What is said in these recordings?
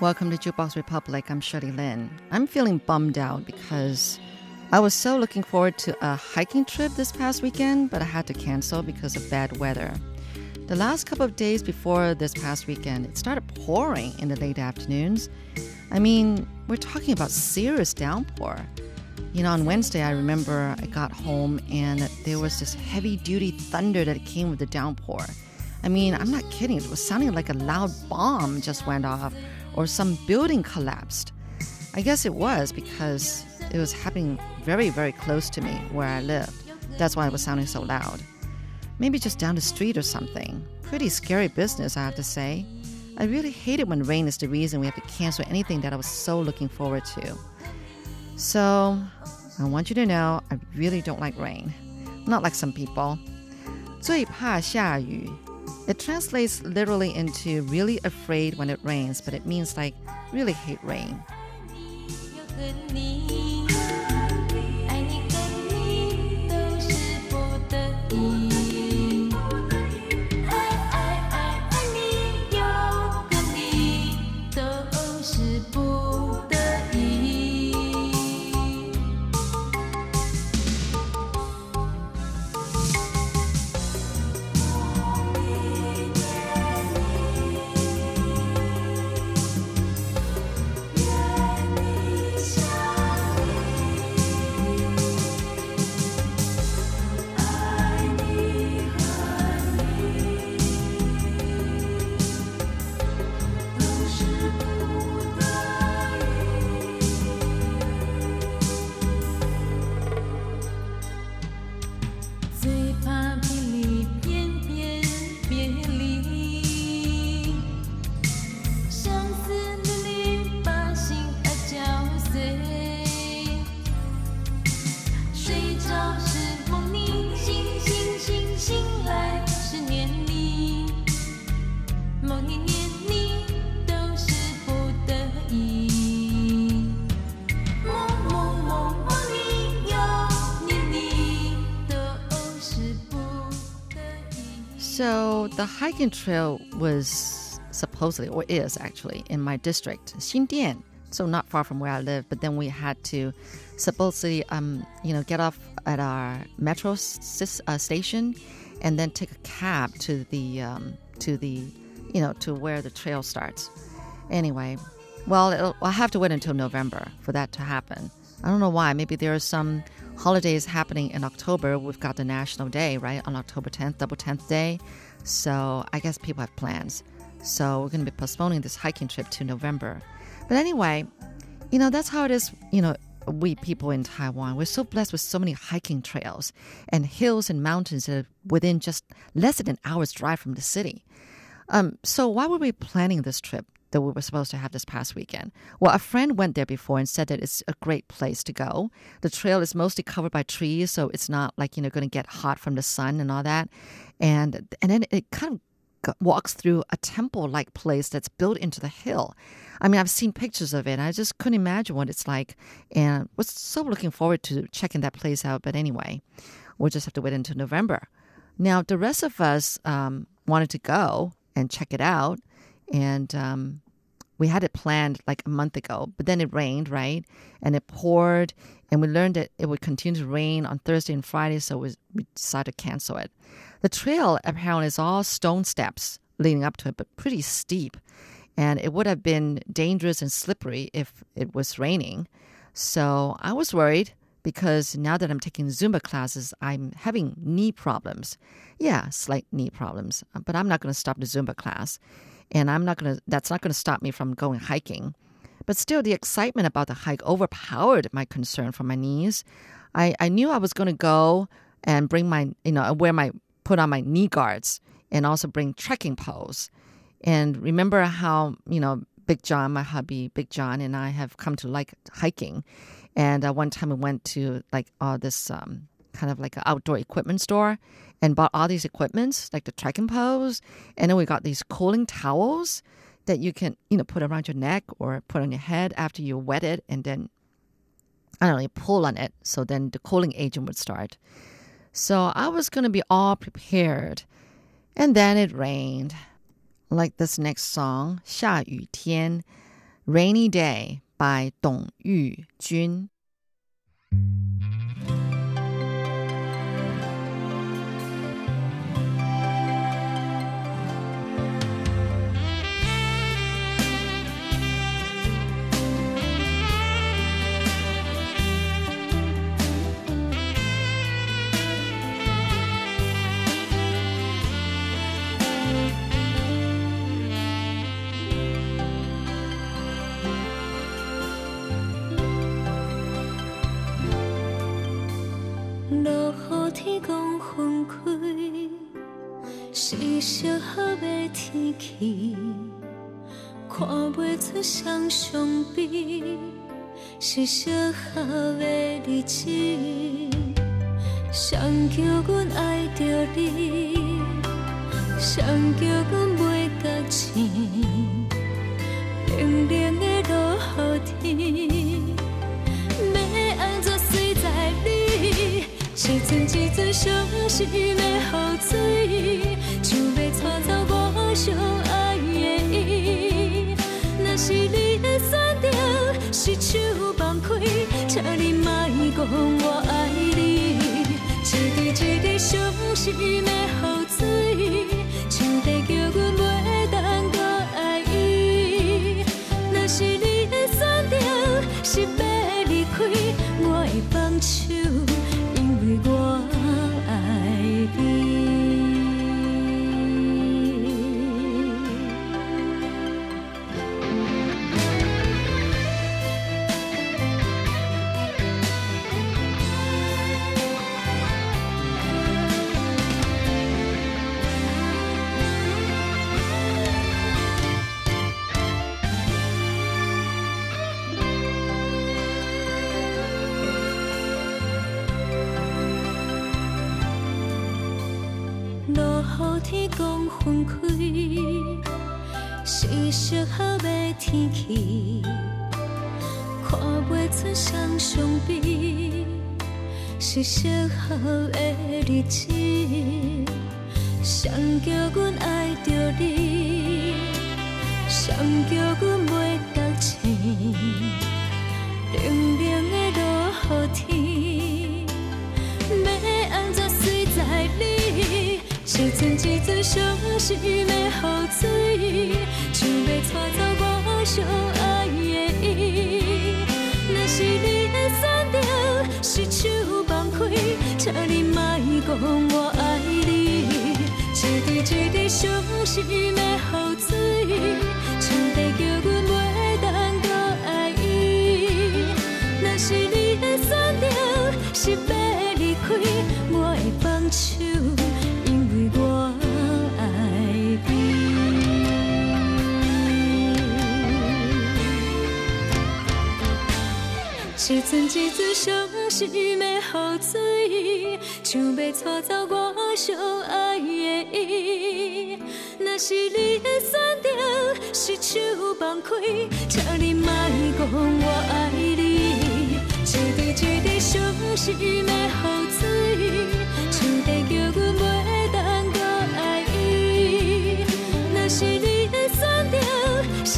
Welcome to Jukebox Republic. I'm Shirley Lin. I'm feeling bummed out because I was so looking forward to a hiking trip this past weekend, but I had to cancel because of bad weather. The last couple of days before this past weekend, it started pouring in the late afternoons. I mean, we're talking about serious downpour. You know, on Wednesday, I remember I got home and there was this heavy duty thunder that came with the downpour. I mean, I'm not kidding. It was sounding like a loud bomb just went off or some building collapsed. I guess it was because it was happening very, very close to me where I lived. That's why it was sounding so loud. Maybe just down the street or something. Pretty scary business, I have to say. I really hate it when rain is the reason we have to cancel anything that I was so looking forward to. So, I want you to know I really don't like rain. Not like some people. 最怕下雨 it translates literally into really afraid when it rains, but it means like really hate rain. The hiking trail was supposedly, or is actually, in my district, Xindian. So not far from where I live. But then we had to supposedly, um, you know, get off at our metro uh, station, and then take a cab to the um, to the, you know, to where the trail starts. Anyway, well, I'll have to wait until November for that to happen. I don't know why. Maybe there are some holidays happening in October. We've got the National Day, right, on October 10th, double 10th day. So I guess people have plans. So we're going to be postponing this hiking trip to November. But anyway, you know, that's how it is, you know, we people in Taiwan, we're so blessed with so many hiking trails and hills and mountains that are within just less than an hour's drive from the city. Um, so why were we planning this trip? That we were supposed to have this past weekend. Well, a friend went there before and said that it's a great place to go. The trail is mostly covered by trees, so it's not like you know going to get hot from the sun and all that. And and then it kind of walks through a temple-like place that's built into the hill. I mean, I've seen pictures of it. I just couldn't imagine what it's like, and was so looking forward to checking that place out. But anyway, we'll just have to wait until November. Now, the rest of us um, wanted to go and check it out and um, we had it planned like a month ago, but then it rained, right? And it poured, and we learned that it would continue to rain on Thursday and Friday, so we, we decided to cancel it. The trail apparently is all stone steps leading up to it, but pretty steep, and it would have been dangerous and slippery if it was raining. So I was worried because now that I'm taking Zumba classes, I'm having knee problems. Yeah, slight knee problems, but I'm not going to stop the Zumba class and I'm not going to, that's not going to stop me from going hiking. But still, the excitement about the hike overpowered my concern for my knees. I, I knew I was going to go and bring my, you know, wear my, put on my knee guards and also bring trekking poles. And remember how, you know, Big John, my hubby, Big John, and I have come to like hiking. And uh, one time we went to like uh, this um, kind of like an outdoor equipment store and bought all these equipments like the trekking poles and then we got these cooling towels that you can you know put around your neck or put on your head after you wet it and then I don't know you pull on it so then the cooling agent would start so I was going to be all prepared and then it rained like this next song 下雨天 Rainy Day by 董玉君。 天气，看袂出双相比，是适合的日子。谁叫阮爱着你？谁叫阮袂觉醒？冷冷的落雨天，要安怎随在你？一阵一阵伤心的雨水。相爱的伊，若是你的选择是手放开，请你莫讲我爱你。一滴一滴伤心的雨水，像在叫是适好的天气，看袂出双相比，是适好的日子。谁叫阮爱着你？谁叫阮袂觉醒？冷冷的落雨天，你？一阵一阵伤心的雨水。想要带走我最爱的伊，若是你的选择是手放开，请你莫讲我爱你。一滴一滴伤心的雨水，像在叫阮袂当搁爱伊。若是你的选择是要离开，一阵一阵伤心的雨水，像要带走我最爱的伊。若是你的选择是手放开，请你莫讲我爱你。一滴一滴伤心的雨水，像在叫阮袂当搁爱伊。若是你的选择是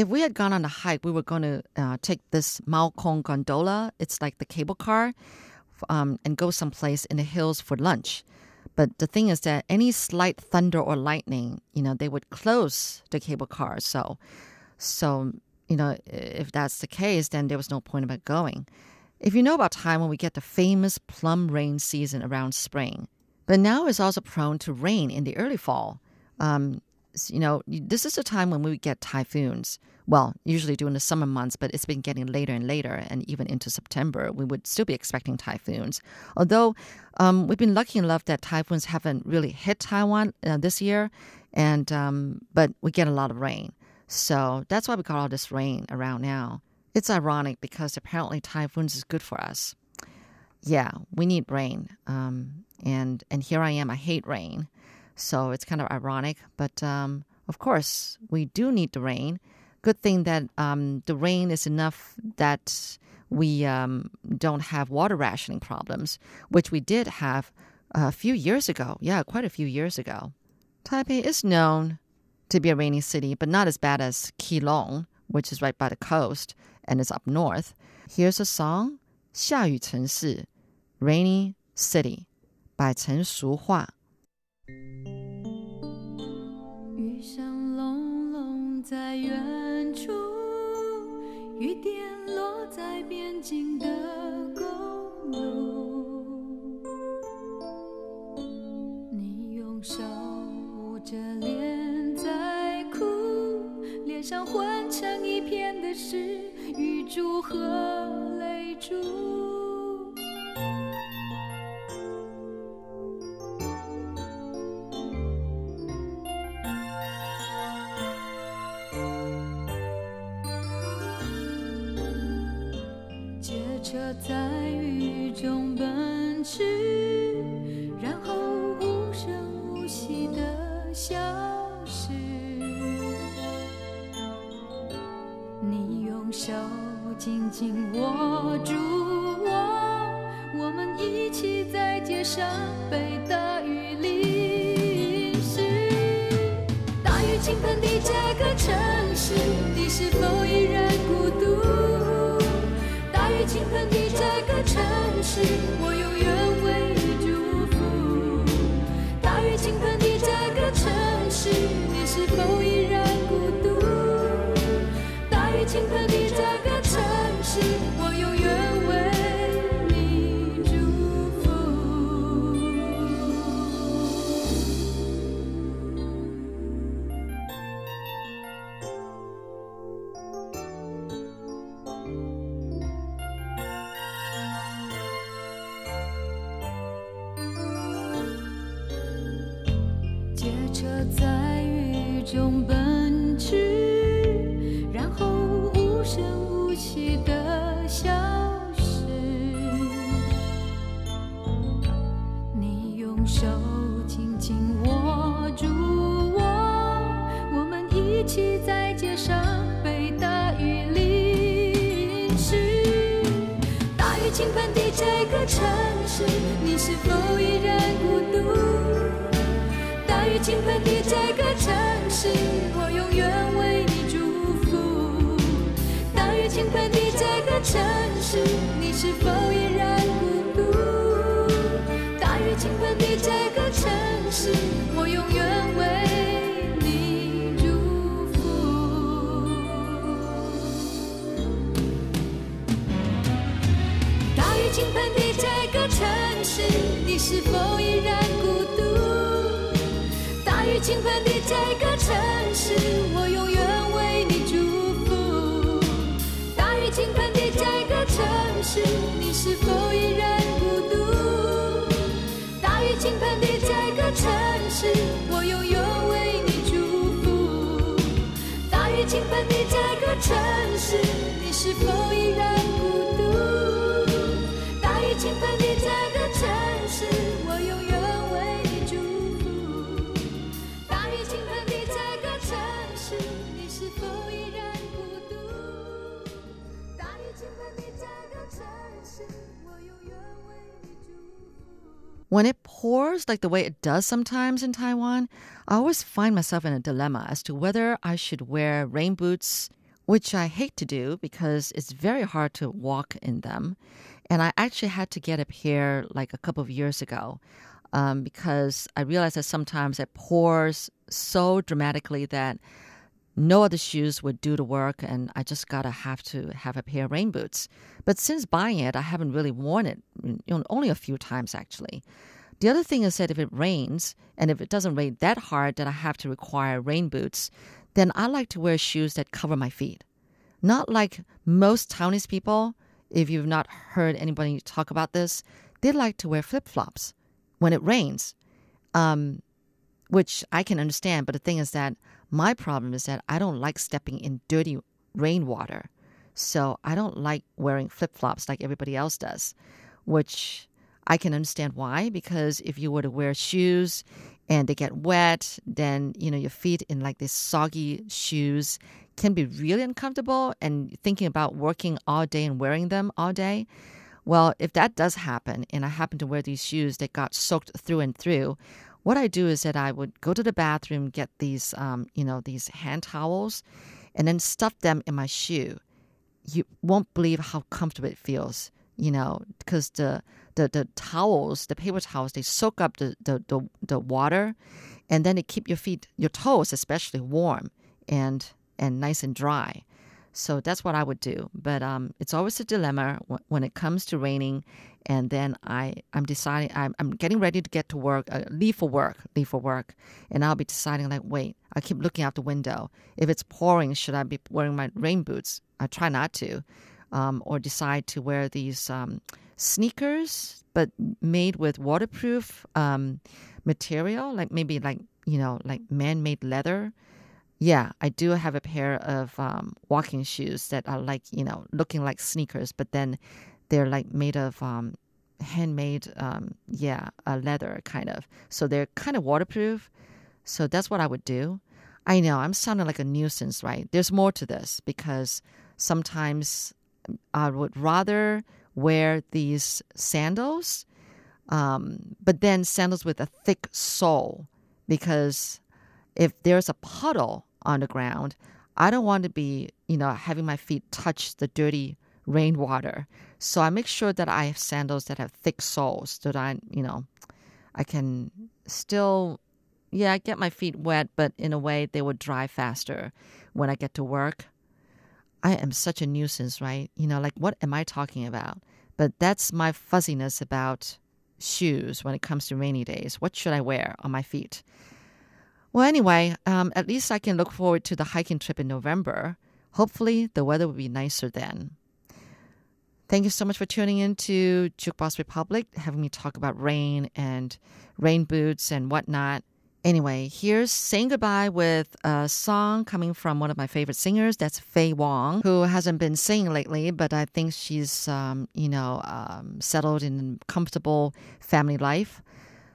If we had gone on a hike, we were going to uh, take this Maokong gondola. It's like the cable car, um, and go someplace in the hills for lunch. But the thing is that any slight thunder or lightning, you know, they would close the cable car. So, so you know, if that's the case, then there was no point about going. If you know about time when we get the famous plum rain season around spring, but now it's also prone to rain in the early fall. Um, you know, this is a time when we get typhoons. Well, usually during the summer months, but it's been getting later and later, and even into September, we would still be expecting typhoons. Although um, we've been lucky enough that typhoons haven't really hit Taiwan uh, this year, and um, but we get a lot of rain. So that's why we got all this rain around now. It's ironic because apparently typhoons is good for us. Yeah, we need rain. Um, and and here I am. I hate rain, so it's kind of ironic. But um, of course, we do need the rain. Good thing that um, the rain is enough that we um, don't have water rationing problems, which we did have a few years ago. Yeah, quite a few years ago. Taipei is known to be a rainy city, but not as bad as Keelung, which is right by the coast and is up north. Here's a song, 下雨城市, Rainy City, by Chen Shuhua. 雨声隆隆在远处，雨点落在边境的公路。你用手捂着脸在哭，脸上混成一片的是雨珠和泪珠。雨中奔驰，然后无声无息的消失。你用手紧紧握住我，我们一起在街上被大雨淋湿。大雨倾盆的这个城市，你是否依然这个城市，我永倾盆的这个城市，我永远为你祝福。大雨倾盆的这个城市，你是否依然孤独？大雨倾盆的这个城市，我永远为你祝福。大雨倾盆的这个城市，你是否依然这个城市，我永远为你祝福。大雨倾盆的这个城市，你是否依然孤独？大雨倾盆的这个城市，我永远为你祝福。大雨倾盆的这个城市，你是否依然孤独？When it pours like the way it does sometimes in Taiwan, I always find myself in a dilemma as to whether I should wear rain boots, which I hate to do because it's very hard to walk in them. And I actually had to get a pair like a couple of years ago um, because I realized that sometimes it pours so dramatically that no other shoes would do the work, and I just gotta have to have a pair of rain boots. But since buying it, I haven't really worn it, you know, only a few times actually. The other thing is that if it rains, and if it doesn't rain that hard that I have to require rain boots, then I like to wear shoes that cover my feet. Not like most Taiwanese people, if you've not heard anybody talk about this, they like to wear flip flops when it rains. Um, which I can understand. But the thing is that my problem is that I don't like stepping in dirty rainwater. So I don't like wearing flip flops like everybody else does, which I can understand why. Because if you were to wear shoes and they get wet, then you know your feet in like these soggy shoes can be really uncomfortable. And thinking about working all day and wearing them all day, well, if that does happen, and I happen to wear these shoes that got soaked through and through, what I do is that I would go to the bathroom, get these, um, you know, these hand towels, and then stuff them in my shoe. You won't believe how comfortable it feels, you know, because the, the the towels, the paper towels, they soak up the, the, the, the water, and then they keep your feet, your toes especially, warm and and nice and dry. So that's what I would do. But um, it's always a dilemma when it comes to raining. And then I, I'm deciding, I'm, I'm getting ready to get to work, uh, leave for work, leave for work. And I'll be deciding, like, wait, I keep looking out the window. If it's pouring, should I be wearing my rain boots? I try not to. Um, or decide to wear these um, sneakers, but made with waterproof um, material, like maybe like, you know, like man made leather yeah, I do have a pair of um, walking shoes that are like, you know, looking like sneakers, but then they're like made of um, handmade, um, yeah, a leather kind of. So they're kind of waterproof. So that's what I would do. I know I'm sounding like a nuisance, right? There's more to this because sometimes I would rather wear these sandals, um, but then sandals with a thick sole because if there's a puddle on the ground. I don't want to be, you know, having my feet touch the dirty rainwater. So I make sure that I have sandals that have thick soles so that I, you know, I can still, yeah, get my feet wet, but in a way they will dry faster when I get to work. I am such a nuisance, right? You know, like what am I talking about? But that's my fuzziness about shoes when it comes to rainy days. What should I wear on my feet? Well, anyway, um, at least I can look forward to the hiking trip in November. Hopefully, the weather will be nicer then. Thank you so much for tuning in to Jukebox Republic, having me talk about rain and rain boots and whatnot. Anyway, here's saying goodbye with a song coming from one of my favorite singers. That's Faye Wong, who hasn't been singing lately, but I think she's, um, you know, um, settled in comfortable family life.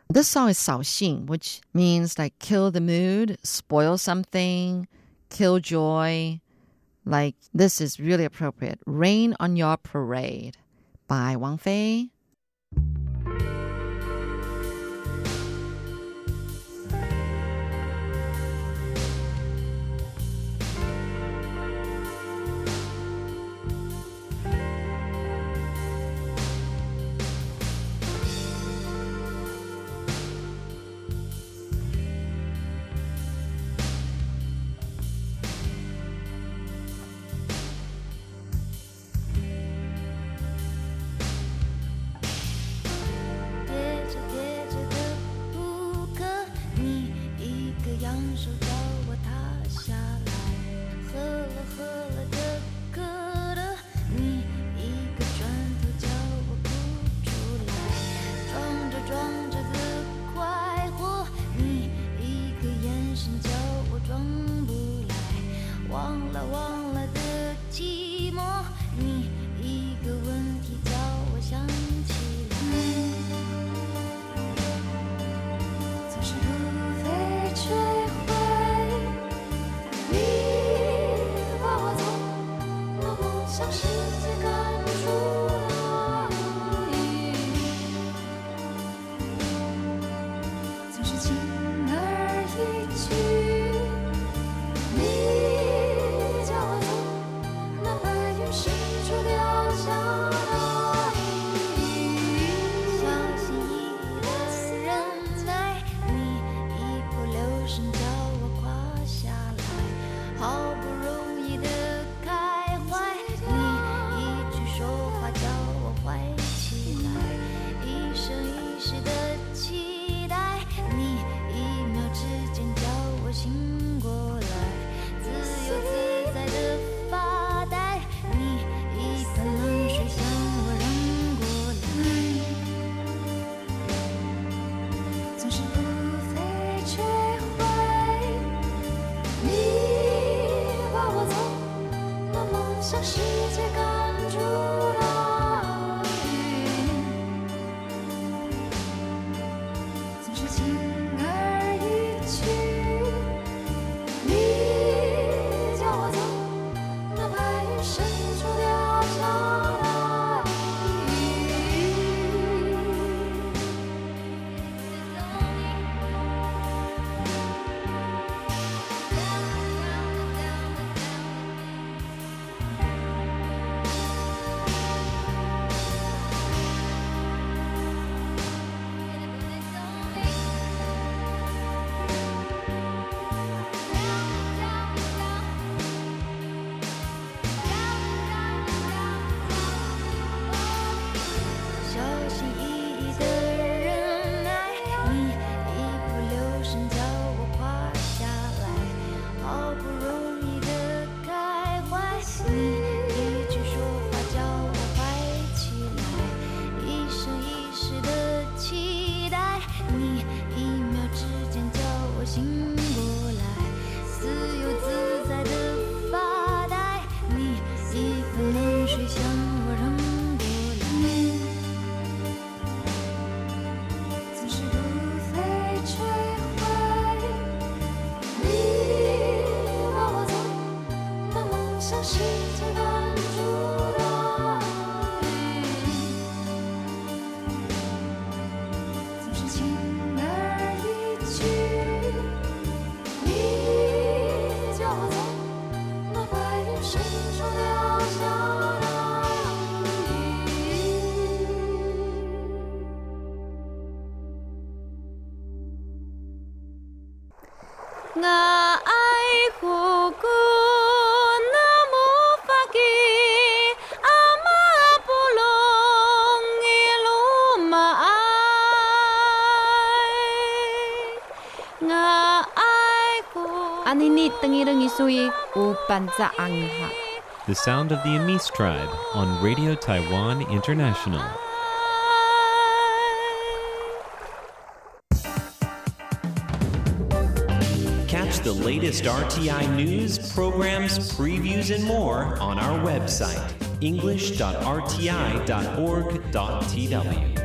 This song is "Sao 扫兴, which means like kill the mood, spoil something, kill joy. Like this is really appropriate. Rain on Your Parade by Wang Fei. 消失相信。The sound of the Amis tribe on Radio Taiwan International. Catch the latest RTI news, programs, previews, and more on our website, english.rti.org.tw.